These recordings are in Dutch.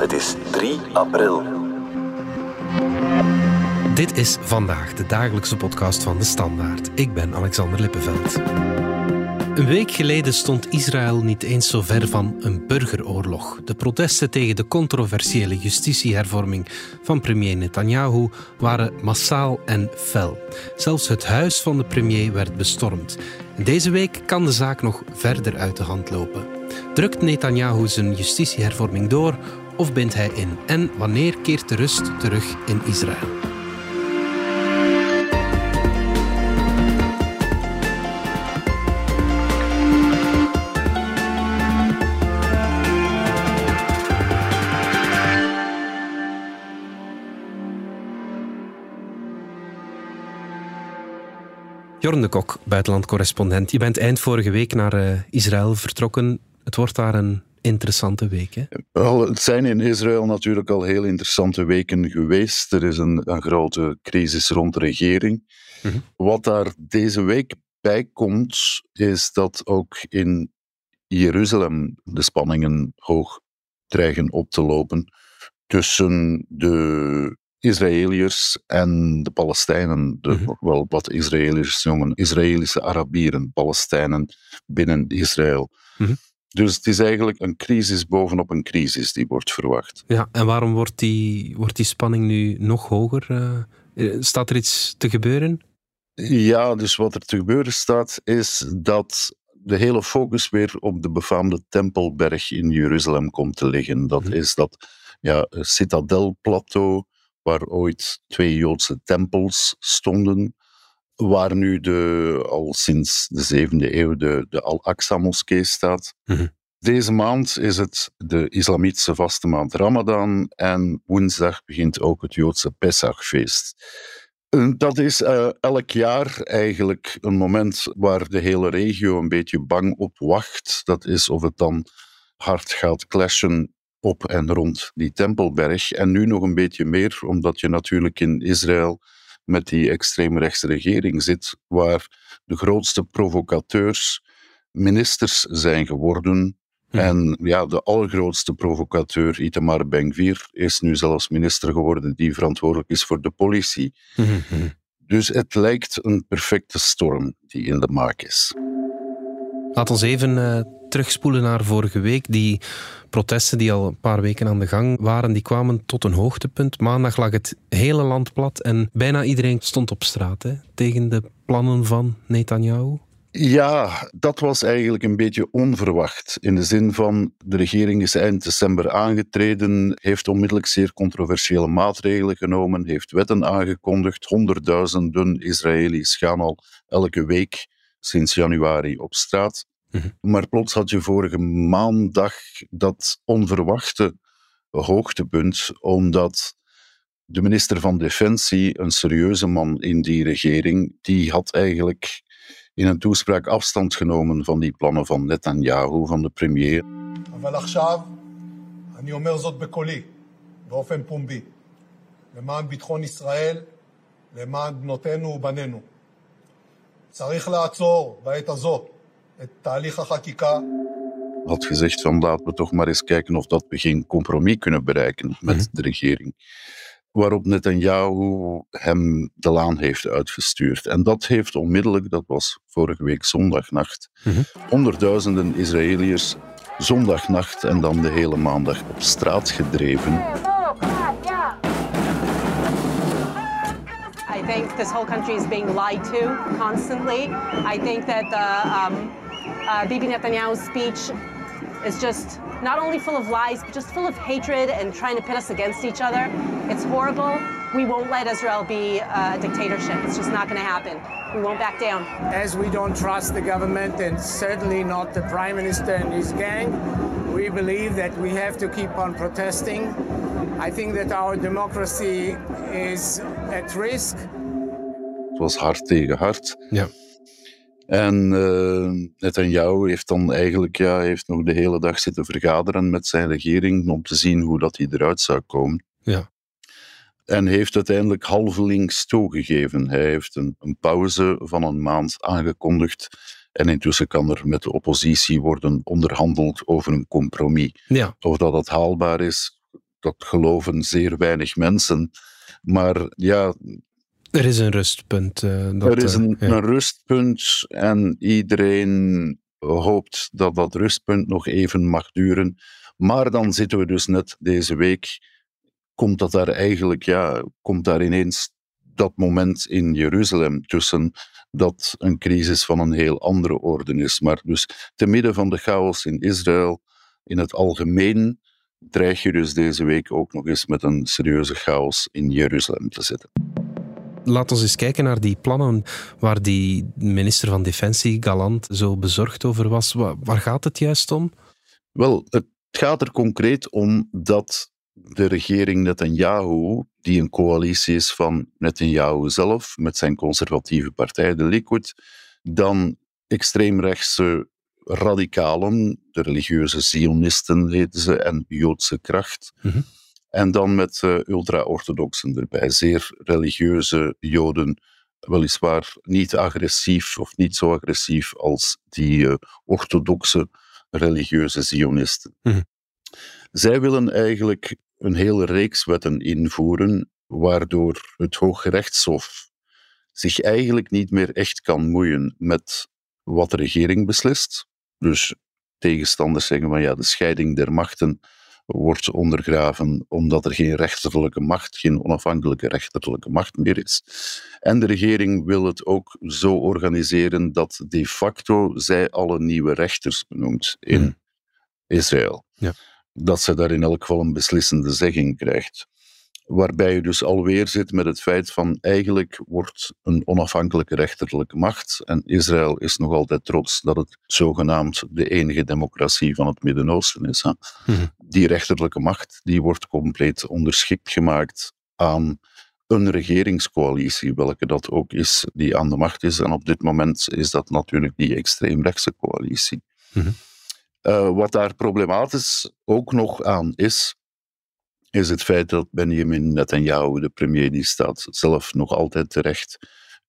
Het is 3 april. Dit is vandaag de dagelijkse podcast van de Standaard. Ik ben Alexander Lippenveld. Een week geleden stond Israël niet eens zo ver van een burgeroorlog. De protesten tegen de controversiële justitiehervorming van premier Netanyahu waren massaal en fel. Zelfs het huis van de premier werd bestormd. Deze week kan de zaak nog verder uit de hand lopen. Drukt Netanyahu zijn justitiehervorming door of bindt hij in? En wanneer keert de rust terug in Israël? Jorn de Kok, buitenlandcorrespondent. Je bent eind vorige week naar uh, Israël vertrokken. Het wordt daar een interessante week. Hè? Wel, het zijn in Israël natuurlijk al heel interessante weken geweest. Er is een, een grote crisis rond de regering. Mm -hmm. Wat daar deze week bij komt, is dat ook in Jeruzalem de spanningen hoog dreigen op te lopen tussen de Israëliërs en de Palestijnen, de, mm -hmm. wel wat Israëliërs jongen, Israëlische Arabieren, Palestijnen binnen Israël. Mm -hmm. Dus het is eigenlijk een crisis bovenop een crisis die wordt verwacht. Ja, en waarom wordt die, wordt die spanning nu nog hoger? Uh, staat er iets te gebeuren? Ja, dus wat er te gebeuren staat, is dat de hele focus weer op de befaamde Tempelberg in Jeruzalem komt te liggen. Dat -hmm. is dat ja, citadelplateau waar ooit twee Joodse tempels stonden, waar nu de, al sinds de zevende eeuw de, de Al-Aqsa-moskee staat. Mm -hmm. Deze maand is het de islamitische vaste maand Ramadan en woensdag begint ook het Joodse Pesachfeest. Dat is uh, elk jaar eigenlijk een moment waar de hele regio een beetje bang op wacht. Dat is of het dan hard gaat clashen op en rond die Tempelberg. En nu nog een beetje meer, omdat je natuurlijk in Israël met die extreemrechtse regering zit, waar de grootste provocateurs ministers zijn geworden. Hm. En ja, de allergrootste provocateur, Itamar Ben-Gvir, is nu zelfs minister geworden die verantwoordelijk is voor de politie. Hm. Dus het lijkt een perfecte storm die in de maak is. Laat ons even uh, terugspoelen naar vorige week. Die protesten die al een paar weken aan de gang waren, die kwamen tot een hoogtepunt. Maandag lag het hele land plat en bijna iedereen stond op straat hè, tegen de plannen van Netanyahu. Ja, dat was eigenlijk een beetje onverwacht. In de zin van de regering is eind december aangetreden, heeft onmiddellijk zeer controversiële maatregelen genomen, heeft wetten aangekondigd. Honderdduizenden Israëli's gaan al elke week sinds januari op straat. Mm -hmm. Maar plots had je vorige maandag dat onverwachte hoogtepunt, omdat de minister van Defensie, een serieuze man in die regering, die had eigenlijk in een toespraak afstand genomen van die plannen van Netanyahu, van de premier. אבל עכשיו אני אומר זאת בקולי, באופן פומבי, למען ביטחון ישראל, למען בנותינו ובנינו. צריך לעצור בעת הזו het Talicha hakika had gezegd van laten we toch maar eens kijken of dat we geen compromis kunnen bereiken met mhm. de regering. Waarop Netanyahu hem de laan heeft uitgestuurd. En dat heeft onmiddellijk, dat was vorige week zondagnacht, mhm. honderdduizenden Israëliërs zondagnacht en dan de hele maandag op straat gedreven. I think this whole country is being lied to constantly. I think that um, uh, Bibi Netanyahu's speech is just not only full of lies, but just full of hatred and trying to pit us against each other. It's horrible. We won't let Israel be a dictatorship. It's just not going to happen. We won't back down. As we don't trust the government and certainly not the prime minister and his gang, we believe that we have to keep on protesting. I think that our democracy is at risk. Het was hard tegen hard. Ja. En uh, Netanyahu heeft dan eigenlijk ja, heeft nog de hele dag zitten vergaderen met zijn regering om te zien hoe dat hij eruit zou komen. Ja. En heeft uiteindelijk halvelings toegegeven. Hij heeft een, een pauze van een maand aangekondigd. En intussen kan er met de oppositie worden onderhandeld over een compromis. Ja. Of dat dat haalbaar is, dat geloven zeer weinig mensen. Maar ja, er is een rustpunt. Uh, dat, er is een, ja. een, rustpunt en iedereen hoopt dat dat rustpunt nog even mag duren. Maar dan zitten we dus net deze week, komt dat daar eigenlijk, ja, komt daar ineens dat moment in Jeruzalem tussen dat een crisis van een heel andere orde is. Maar dus te midden van de chaos in Israël, in het algemeen, dreig je dus deze week ook nog eens met een serieuze chaos in Jeruzalem te zitten. Laten we eens kijken naar die plannen waar die minister van Defensie, Galant, zo bezorgd over was. Waar gaat het juist om? Wel, het gaat er concreet om dat de regering Netanyahu, die een coalitie is van Netanyahu zelf met zijn conservatieve partij, de Likud, dan extreemrechtse radicalen, de religieuze Zionisten heten ze, en Joodse kracht. Mhm. En dan met uh, ultra-orthodoxen erbij, zeer religieuze Joden, weliswaar niet agressief of niet zo agressief als die uh, orthodoxe religieuze Zionisten. Mhm. Zij willen eigenlijk een hele reeks wetten invoeren, waardoor het Hooggerechtshof zich eigenlijk niet meer echt kan moeien met wat de regering beslist. Dus tegenstanders zeggen van ja, de scheiding der machten wordt ondergraven omdat er geen rechterlijke macht, geen onafhankelijke rechterlijke macht meer is. En de regering wil het ook zo organiseren dat de facto zij alle nieuwe rechters benoemt in hmm. Israël. Ja. Dat ze daar in elk geval een beslissende zegging krijgt. Waarbij je dus alweer zit met het feit van eigenlijk wordt een onafhankelijke rechterlijke macht. En Israël is nog altijd trots dat het zogenaamd de enige democratie van het Midden-Oosten is. Hè? Mhm. Die rechterlijke macht die wordt compleet onderschikt gemaakt aan een regeringscoalitie, welke dat ook is, die aan de macht is. En op dit moment is dat natuurlijk die extreemrechtse coalitie. Mm wat daar problematisch ook nog aan is, is het feit dat Benjamin Netanyahu, de premier, die staat zelf nog altijd terecht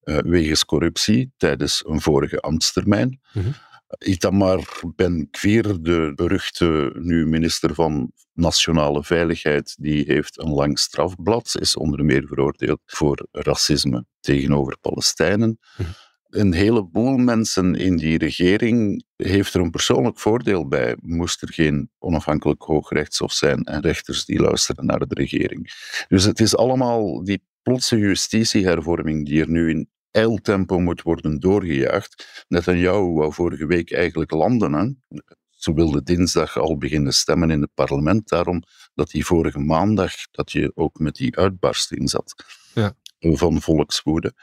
uh, wegens corruptie tijdens een vorige ambtstermijn. Mm -hmm. Itamar Ben-Gvir, de beruchte nu minister van Nationale Veiligheid, die heeft een lang strafblad, is onder meer veroordeeld voor racisme tegenover Palestijnen. Mm -hmm een heleboel mensen in die regering heeft er een persoonlijk voordeel bij, moest er geen onafhankelijk hoogrechtshof zijn en rechters die luisteren naar de regering. Dus het is allemaal die plotse justitiehervorming die er nu in eiltempo moet worden doorgejaagd. Net aan jou wou vorige week eigenlijk landen. Hè? Ze wilde dinsdag al beginnen stemmen in het parlement, daarom dat die vorige maandag, dat je ook met die uitbarsting zat ja. van volkswoede.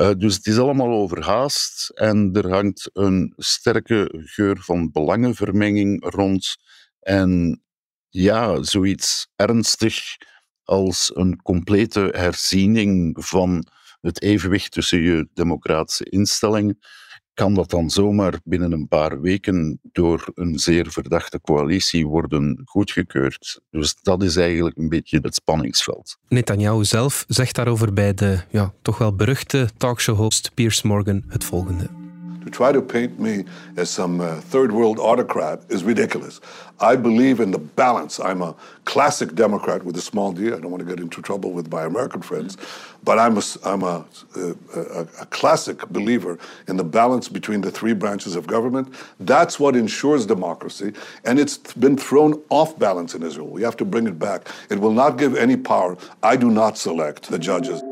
Uh, dus het is allemaal overhaast en er hangt een sterke geur van belangenvermenging rond. En ja, zoiets ernstig als een complete herziening van het evenwicht tussen je democratische instellingen kan dat dan zomaar binnen een paar weken door een zeer verdachte coalitie worden goedgekeurd. Dus dat is eigenlijk een beetje het spanningsveld. Netanyahu zelf zegt daarover bij de ja, toch wel beruchte talkshow-host Piers Morgan het volgende. To try to paint me as some uh, third world autocrat is ridiculous. I believe in the balance. I'm a classic Democrat with a small d. I don't want to get into trouble with my American friends, but I'm a, I'm a, uh, a, a classic believer in the balance between the three branches of government. That's what ensures democracy, and it's been thrown off balance in Israel. We have to bring it back. It will not give any power. I do not select the judges.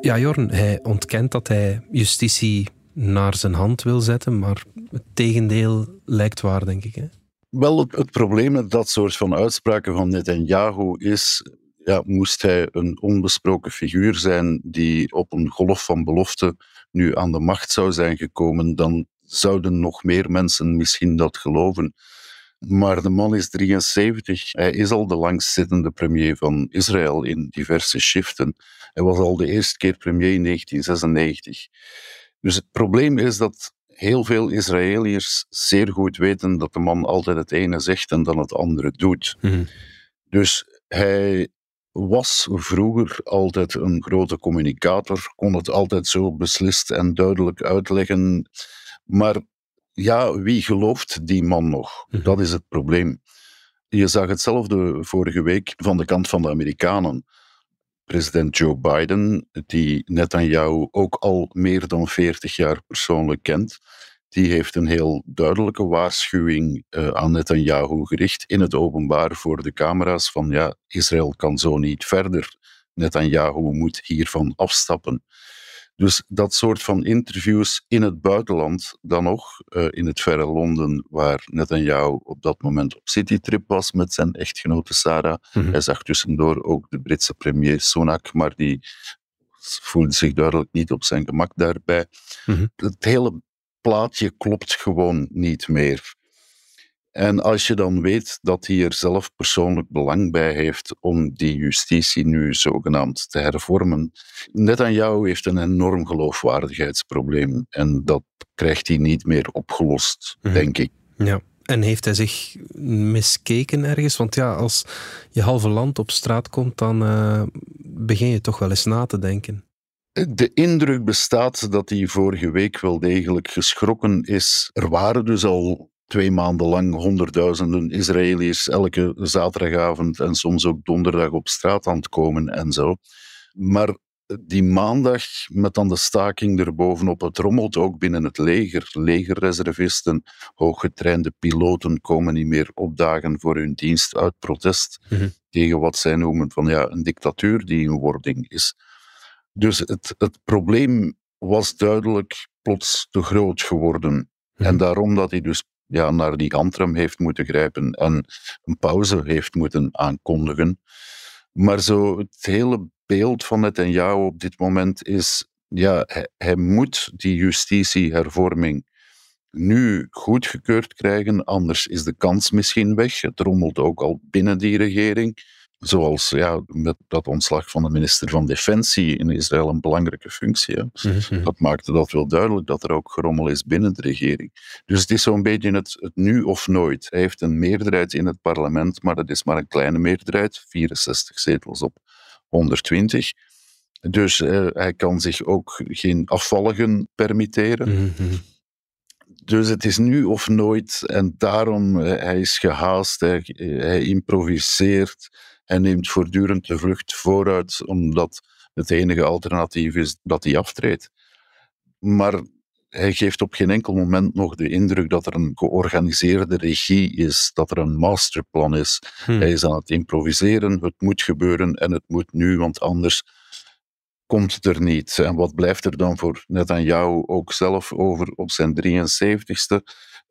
Ja, Jorn, hij ontkent dat hij justitie naar zijn hand wil zetten, maar het tegendeel lijkt waar, denk ik. Hè? Wel, het, probleem met dat soort van uitspraken van Netanyahu is, ja, moest hij een onbesproken figuur zijn die op een golf van belofte nu aan de macht zou zijn gekomen, dan zouden nog meer mensen misschien dat geloven. Maar de man is 73. Hij is al de langstzittende premier van Israël in diverse shiften. Hij was al de eerste keer premier in 1996. Dus het probleem is dat heel veel Israëliërs zeer goed weten dat de man altijd het ene zegt en dan het andere doet. Mhm. Dus hij was vroeger altijd een grote communicator, kon het altijd zo beslist en duidelijk uitleggen. Maar ja, wie gelooft die man nog? Mhm. Dat is het probleem. Je zag hetzelfde vorige week van de kant van de Amerikanen. President Joe Biden, die Netanyahu ook al meer dan 40 jaar persoonlijk kent, die heeft een heel duidelijke waarschuwing uh, aan Netanyahu gericht in het openbaar voor de camera's van ja, Israël kan zo niet verder. Netanyahu moet hiervan afstappen. Dus dat soort van interviews in het buitenland dan nog, uh, in het verre Londen, waar Netanyahu op dat moment op citytrip was met zijn echtgenote Sarah. Mm Hij zag tussendoor ook de Britse premier Sunak, maar die voelde zich duidelijk niet op zijn gemak daarbij. Mm -hmm. Het hele plaatje klopt gewoon niet meer. En als je dan weet dat hij er zelf persoonlijk belang bij heeft om die justitie nu zogenaamd te hervormen, net aan jou heeft een enorm geloofwaardigheidsprobleem. En dat krijgt hij niet meer opgelost, mm -hmm. denk ik. Ja. En heeft hij zich miskeken ergens? Want ja, als je halve land op straat komt, dan uh, begin je toch wel eens na te denken. De indruk bestaat dat hij vorige week wel degelijk geschrokken is. Er waren dus al twee maanden lang honderdduizenden Israëliërs elke zaterdagavond en soms ook donderdag op straat aan het komen en zo. Maar die maandag met dan de staking erbovenop, het rommelt ook binnen het leger. Legerreservisten, hooggetrainde piloten komen niet meer opdagen voor hun dienst uit protest mm-hmm. tegen wat zij noemen van ja, een dictatuur die in wording is. Dus het, het probleem was duidelijk plots te groot geworden. Mm-hmm. En daarom dat hij dus ja, naar die Antrim heeft moeten grijpen en een pauze heeft moeten aankondigen. Maar zo het hele beeld van het jou op dit moment is, ja, hij, hij moet die justitiehervorming nu goedgekeurd krijgen, anders is de kans misschien weg. Het rommelt ook al binnen die regering. Zoals ja, met dat ontslag van de minister van Defensie in Israël een belangrijke functie. Mm-hmm. Dat maakte dat wel duidelijk dat er ook gerommel is binnen de regering. Dus het is zo'n beetje het, het nu of nooit. Hij heeft een meerderheid in het parlement, maar dat is maar een kleine meerderheid, 64 zetels op 120. Dus uh, hij kan zich ook geen afvalligen permitteren. Mm-hmm. Dus het is nu of nooit en daarom, uh, hij is gehaast, hij, hij improviseert. Hij neemt voortdurend de vlucht vooruit, omdat het enige alternatief is dat hij aftreedt. Maar hij geeft op geen enkel moment nog de indruk dat er een georganiseerde regie is, dat er een masterplan is. Hmm. Hij is aan het improviseren, het moet gebeuren en het moet nu, want anders komt het er niet. En wat blijft er dan voor net aan jou ook zelf over op zijn 73ste?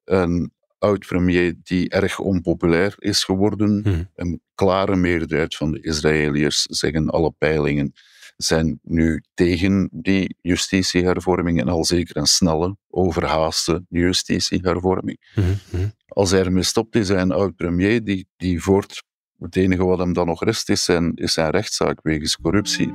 Een oud-premier die erg onpopulair is geworden. Hmm. Een klare meerderheid van de Israëliërs, zeggen alle peilingen, zijn nu tegen die justitiehervorming en al zeker een snelle, overhaaste justitiehervorming. Hmm. Als hij ermee stopt, is hij een oud-premier die, die voort... Het enige wat hem dan nog rest is zijn, is zijn rechtszaak wegens corruptie.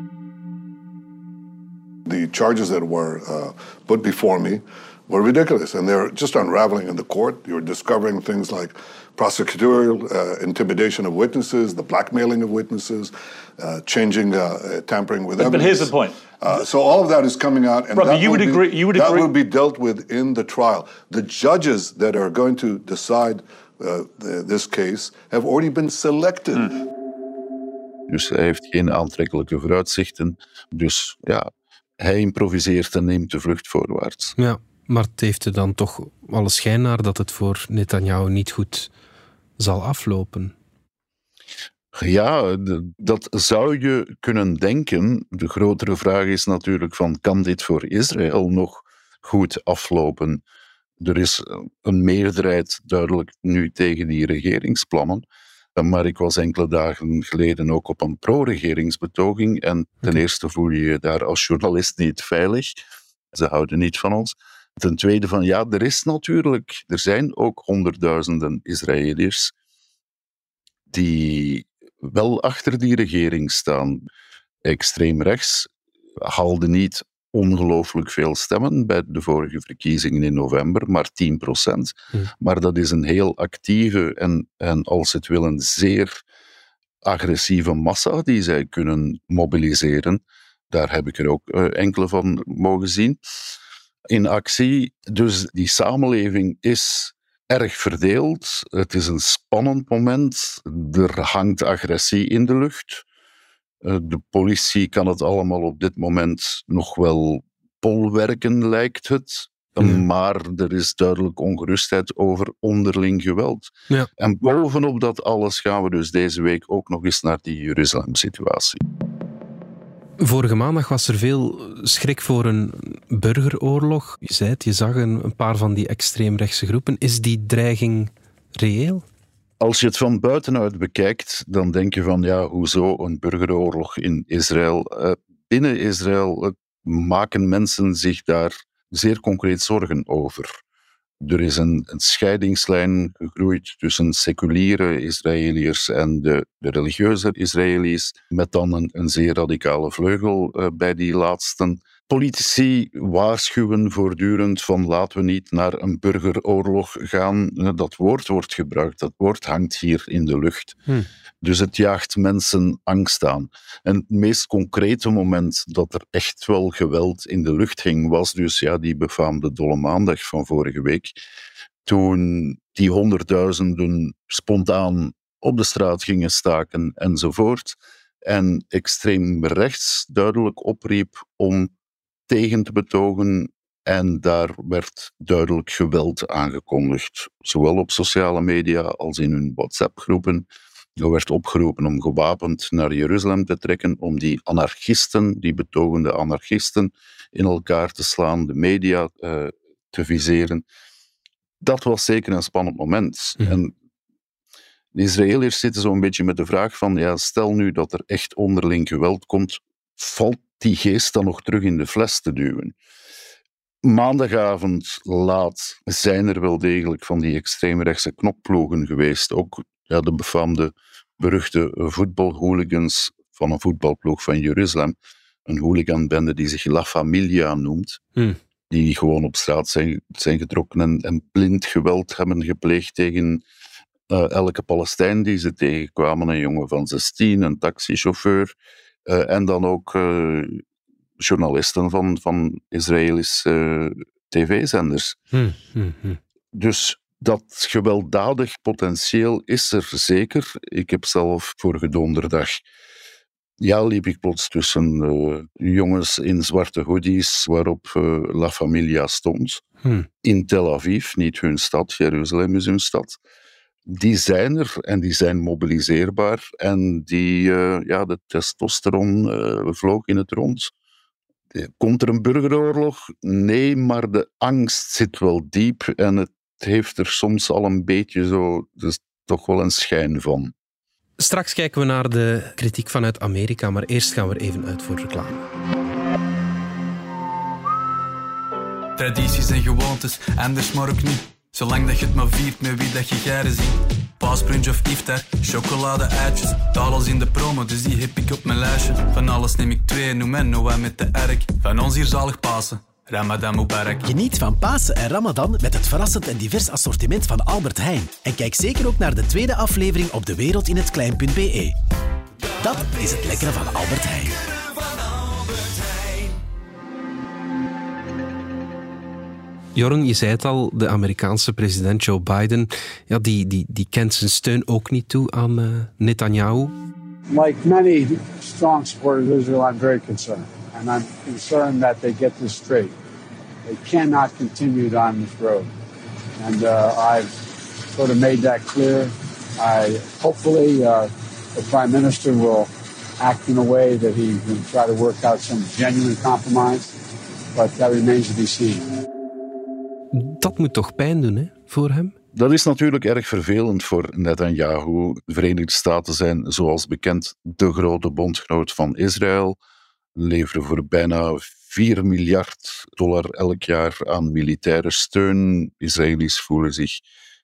The charges that were uh, put before me were ridiculous, and they're just unraveling in the court. You're discovering things like prosecutorial uh, intimidation of witnesses, the blackmailing of witnesses, uh, changing, uh, uh tampering with evidence. But here's the point. Uh, so all of that is coming out, and Brother, that, you will would be, agree, you would that agree. will be dealt with in the trial. The judges that are going to decide uh, the, this case have already been selected. Hmm. Dus hij heeft geen aantrekkelijke vooruitzichten. Dus ja, hij improviseert en neemt de vlucht voorwaarts. Ja. Maar het heeft er dan toch alle schijn naar dat het voor Netanyahu niet goed zal aflopen. Ja, dat zou je kunnen denken. De grotere vraag is natuurlijk van, kan dit voor Israël nog goed aflopen? Er is een meerderheid duidelijk nu tegen die regeringsplannen. Maar ik was enkele dagen geleden ook op een pro-regeringsbetoging. En ten eerste voel je je daar als journalist niet veilig. Ze houden niet van ons. Ten tweede van ja, er is natuurlijk, er zijn ook honderdduizenden Israëliërs die wel achter die regering staan. Extreem rechts haalde niet ongelooflijk veel stemmen bij de vorige verkiezingen in november, maar 10 procent. Hm. Maar dat is een heel actieve en, en als het wil een zeer agressieve massa die zij kunnen mobiliseren. Daar heb ik er ook uh, enkele van mogen zien in actie. Dus die samenleving is erg verdeeld. Het is een spannend moment. Er hangt agressie in de lucht. Eh, de politie kan het allemaal op dit moment nog wel polwerken, lijkt het. Mhm. Maar er is duidelijk ongerustheid over onderling geweld. Ja. En bovenop dat alles gaan we dus deze week ook nog eens naar die Jeruzalem-situatie. Vorige maandag was er veel schrik voor een burgeroorlog. Je zei het, je zag een, een paar van die extreemrechtse groepen. Is die dreiging reëel? Als je het van buitenuit bekijkt, dan denk je van ja, hoezo een burgeroorlog in Israël? Eh, binnen Israël eh, maken mensen zich daar zeer concreet zorgen over. Er is een, een scheidingslijn gegroeid tussen seculiere Israëliërs en de, de religieuze Israëli's, met dan een, een zeer radicale vleugel eh, bij die laatsten. Politici waarschuwen voortdurend van laten we niet naar een burgeroorlog gaan. Dat woord wordt gebruikt, dat woord hangt hier in de lucht. Hm. Dus het jaagt mensen angst aan. En het meest concrete moment dat er echt wel geweld in de lucht hing, was dus ja, die befaamde Dolle Maandag van vorige week. Toen die honderdduizenden spontaan op de straat gingen staken enzovoort. En extreem rechts duidelijk opriep om tegen te betogen. En daar werd duidelijk geweld aangekondigd, zowel op sociale media als in hun WhatsApp-groepen. Er werd opgeroepen om gewapend naar Jeruzalem te trekken, om die anarchisten, die betogende anarchisten, in elkaar te slaan, de media eh, te viseren. Dat was zeker een spannend moment. Mhm. En de Israëliërs zitten zo'n beetje met de vraag van, ja, stel nu dat er echt onderling geweld komt, valt die geest dan nog terug in de fles te duwen? Maandagavond laat zijn er wel degelijk van die extreemrechtse knopploegen geweest. Ook ja, de befaamde, beruchte voetbalhooligans van een voetbalploeg van Jeruzalem. Een hooliganbende die zich La Familia noemt. Hm. Die gewoon op straat zijn, zijn getrokken en, en blind geweld hebben gepleegd tegen eh, elke Palestijn die ze tegenkwamen. Een jongen van 16, een taxichauffeur. Eh, en dan ook eh, journalisten van, van Israëlische eh, tv-zenders. Hm, hm, hm. Dus dat gewelddadig potentieel is er zeker. Ik heb zelf vorige donderdag. Ja, liep ik plots tussen jongens in zwarte hoodies waarop La Familia stond. In Tel Aviv, niet hun stad, Jeruzalem is hun stad. Die zijn er en die zijn mobiliseerbaar. En die, eh, ja, de testosteron eh, vloog in het rond. Komt er een burgeroorlog? Nee, maar de angst zit wel diep en het heeft er soms al een beetje zo, dus toch wel een schijn van. Straks kijken we naar de kritiek vanuit Amerika, maar eerst gaan we er even uit voor reclame. Tradities en gewoontes, anders maar ook niet. Zolang dat je het maar viert met wie dat je garen ziet. Paasbrunch of iftar, chocolade eitjes. Dadels in de promo, dus die heb ik op mijn lijstje. Van alles neem ik twee, noem en Noah met de erk. Van ons hier zalig Pasen, Ramadan Mubarak. Geniet van Pasen en Ramadan met het verrassend en divers assortiment van Albert Heijn. En kijk zeker ook naar de tweede aflevering op dewereldinhetklein.be. Dat is het lekkere van Albert Heijn. Jorn, je zei het al, de Amerikaanse president Joe Biden, ja, die, die, die kent zijn steun ook niet toe aan eh, Netanyahu. like many strong supporters of Israel, I'm very concerned. And I'm concerned that they get this straight. They cannot continue down this road. And uh, I've sort of made that clear. I hopefully uh, the prime minister will act in a way that he can try to work out some genuine compromise. But that remains to be seen. Dat moet toch pijn doen hè, voor hem? Dat is natuurlijk erg vervelend voor Netanyahu. De Verenigde Staten zijn, zoals bekend, de grote bondgenoot van Israël. Leveren voor bijna 4 miljard dollar elk jaar aan militaire steun. Israëli's voelen zich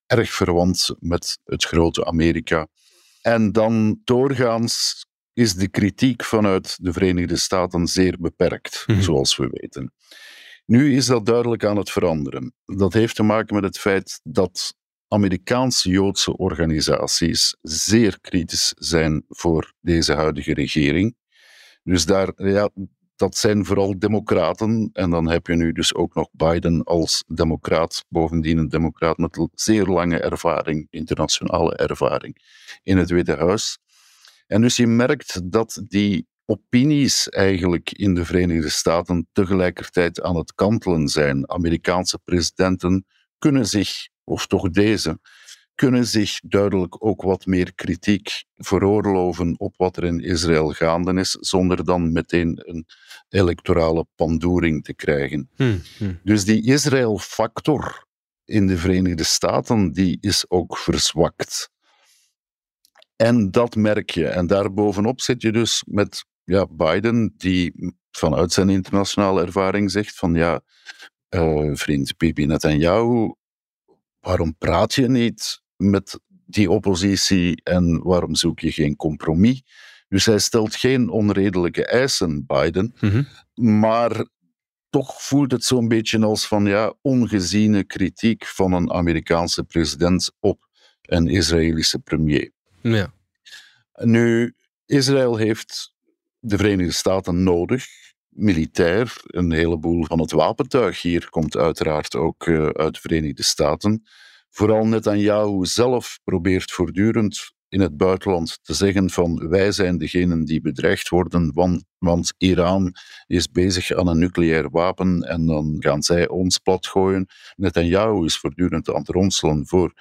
erg verwant met het grote Amerika. En dan doorgaans is de kritiek vanuit de Verenigde Staten zeer beperkt, Mhm. zoals we weten. Nu is dat duidelijk aan het veranderen. Dat heeft te maken met het feit dat Amerikaanse Joodse organisaties zeer kritisch zijn voor deze huidige regering. Dus daar, ja, dat zijn vooral democraten. En dan heb je nu dus ook nog Biden als democraat. Bovendien een democraat met zeer lange ervaring, internationale ervaring, in het Witte Huis. En dus je merkt dat die opinies eigenlijk in de Verenigde Staten tegelijkertijd aan het kantelen zijn. Amerikaanse presidenten kunnen zich, of toch deze, kunnen zich duidelijk ook wat meer kritiek veroorloven op wat er in Israël gaande is, zonder dan meteen een electorale pandoering te krijgen. Hmm, hmm. Dus die Israël-factor in de Verenigde Staten die is ook verzwakt. En dat merk je. En daarbovenop zit je dus met ja, Biden, die vanuit zijn internationale ervaring zegt van ja, uh, vriend Bibi Netanyahu, waarom praat je niet met die oppositie en waarom zoek je geen compromis? Dus hij stelt geen onredelijke eisen, Biden, maar toch voelt het zo'n beetje als van ja, ongeziene kritiek van een Amerikaanse president op een Israëlische premier. Ja. Nu, Israël heeft de Verenigde Staten nodig, militair. Een heleboel van het wapentuig hier komt uiteraard ook uh, uit de Verenigde Staten. Vooral Netanyahu zelf probeert voortdurend in het buitenland te zeggen van wij zijn degenen die bedreigd worden, want, want Iran is bezig aan een nucleair wapen en dan gaan zij ons platgooien. Netanyahu is voortdurend aan het ronselen voor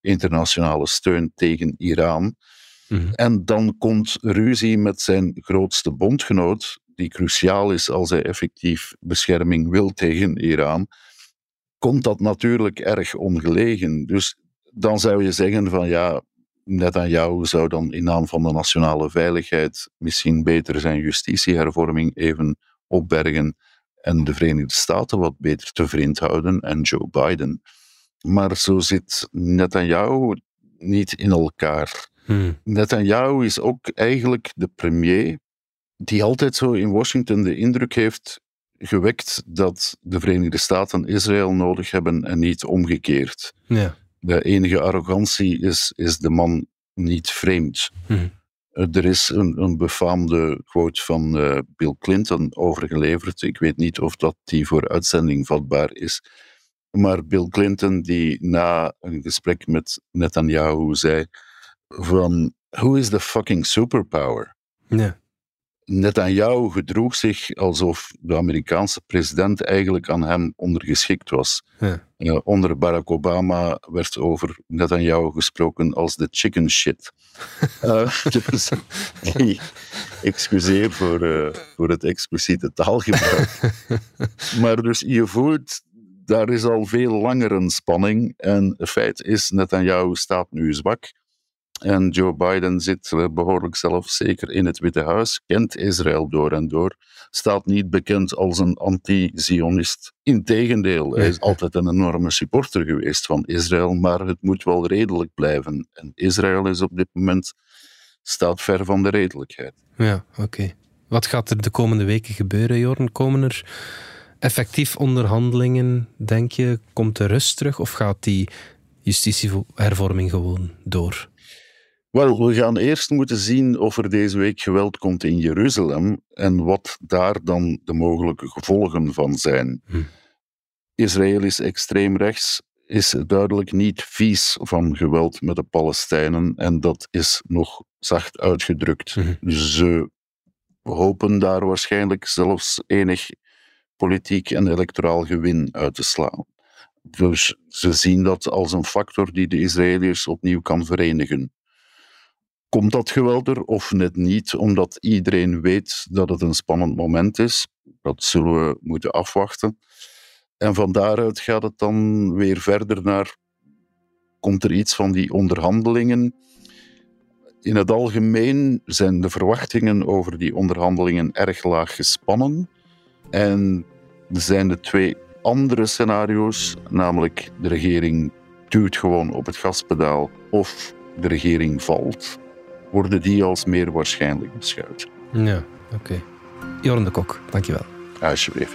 internationale steun tegen Iran. Mhm. En dan komt ruzie met zijn grootste bondgenoot, die cruciaal is als hij effectief bescherming wil tegen Iran, komt dat natuurlijk erg ongelegen. Dus dan zou je zeggen van ja, net aan jou zou dan in naam van de nationale veiligheid misschien beter zijn justitiehervorming even opbergen en de Verenigde Staten wat beter te vriend houden en Joe Biden. Maar zo zit Netanyahu niet in elkaar. Hmm. Netanyahu is ook eigenlijk de premier die altijd zo in Washington de indruk heeft gewekt dat de Verenigde Staten Israël nodig hebben en niet omgekeerd. Ja. De enige arrogantie is, is de man niet vreemd. Hmm. Er is een, een befaamde quote van uh, Bill Clinton overgeleverd. Ik weet niet of dat die voor uitzending vatbaar is. Maar Bill Clinton, die na een gesprek met Netanyahu zei van who is the fucking superpower? Ja. Netanyahu gedroeg zich alsof de Amerikaanse president eigenlijk aan hem ondergeschikt was. Ja. Uh, onder Barack Obama werd over Netanyahu gesproken als de chicken shit. uh, dus, hey, excuseer voor, uh, voor het expliciete taalgebruik. maar dus je voelt, daar is al veel langer een spanning. En het feit is, Netanyahu staat nu zwak. En Joe Biden zit behoorlijk zelfzeker in het Witte Huis, kent Israël door en door, staat niet bekend als een anti-Zionist. Integendeel, hij is altijd een enorme supporter geweest van Israël, maar het moet wel redelijk blijven. En Israël is op dit moment staat ver van de redelijkheid. Ja, oké. Wat gaat er de komende weken gebeuren, Jorn? Komen er effectief onderhandelingen, denk je? Komt de rust terug of gaat die justitiehervorming gewoon door? Wel, we gaan eerst moeten zien of er deze week geweld komt in Jeruzalem en wat daar dan de mogelijke gevolgen van zijn. Hm. Israëlisch extreemrechts is duidelijk niet vies van geweld met de Palestijnen en dat is nog zacht uitgedrukt. Dus ze hopen daar waarschijnlijk zelfs enig politiek en electoraal gewin uit te slaan. Dus ze zien dat als een factor die de Israëliërs opnieuw kan verenigen. Komt dat geweld er of net niet, omdat iedereen weet dat het een spannend moment is? Dat zullen we moeten afwachten. En van daaruit gaat het dan weer verder naar. Komt er iets van die onderhandelingen? In het algemeen zijn de verwachtingen over die onderhandelingen erg laag gespannen. En zijn de twee andere scenario's, namelijk de regering duwt gewoon op het gaspedaal of de regering valt worden die als meer waarschijnlijk beschouwd. Ja, oké. Okay. Jorn de Kok, dankjewel. Alsjeblieft.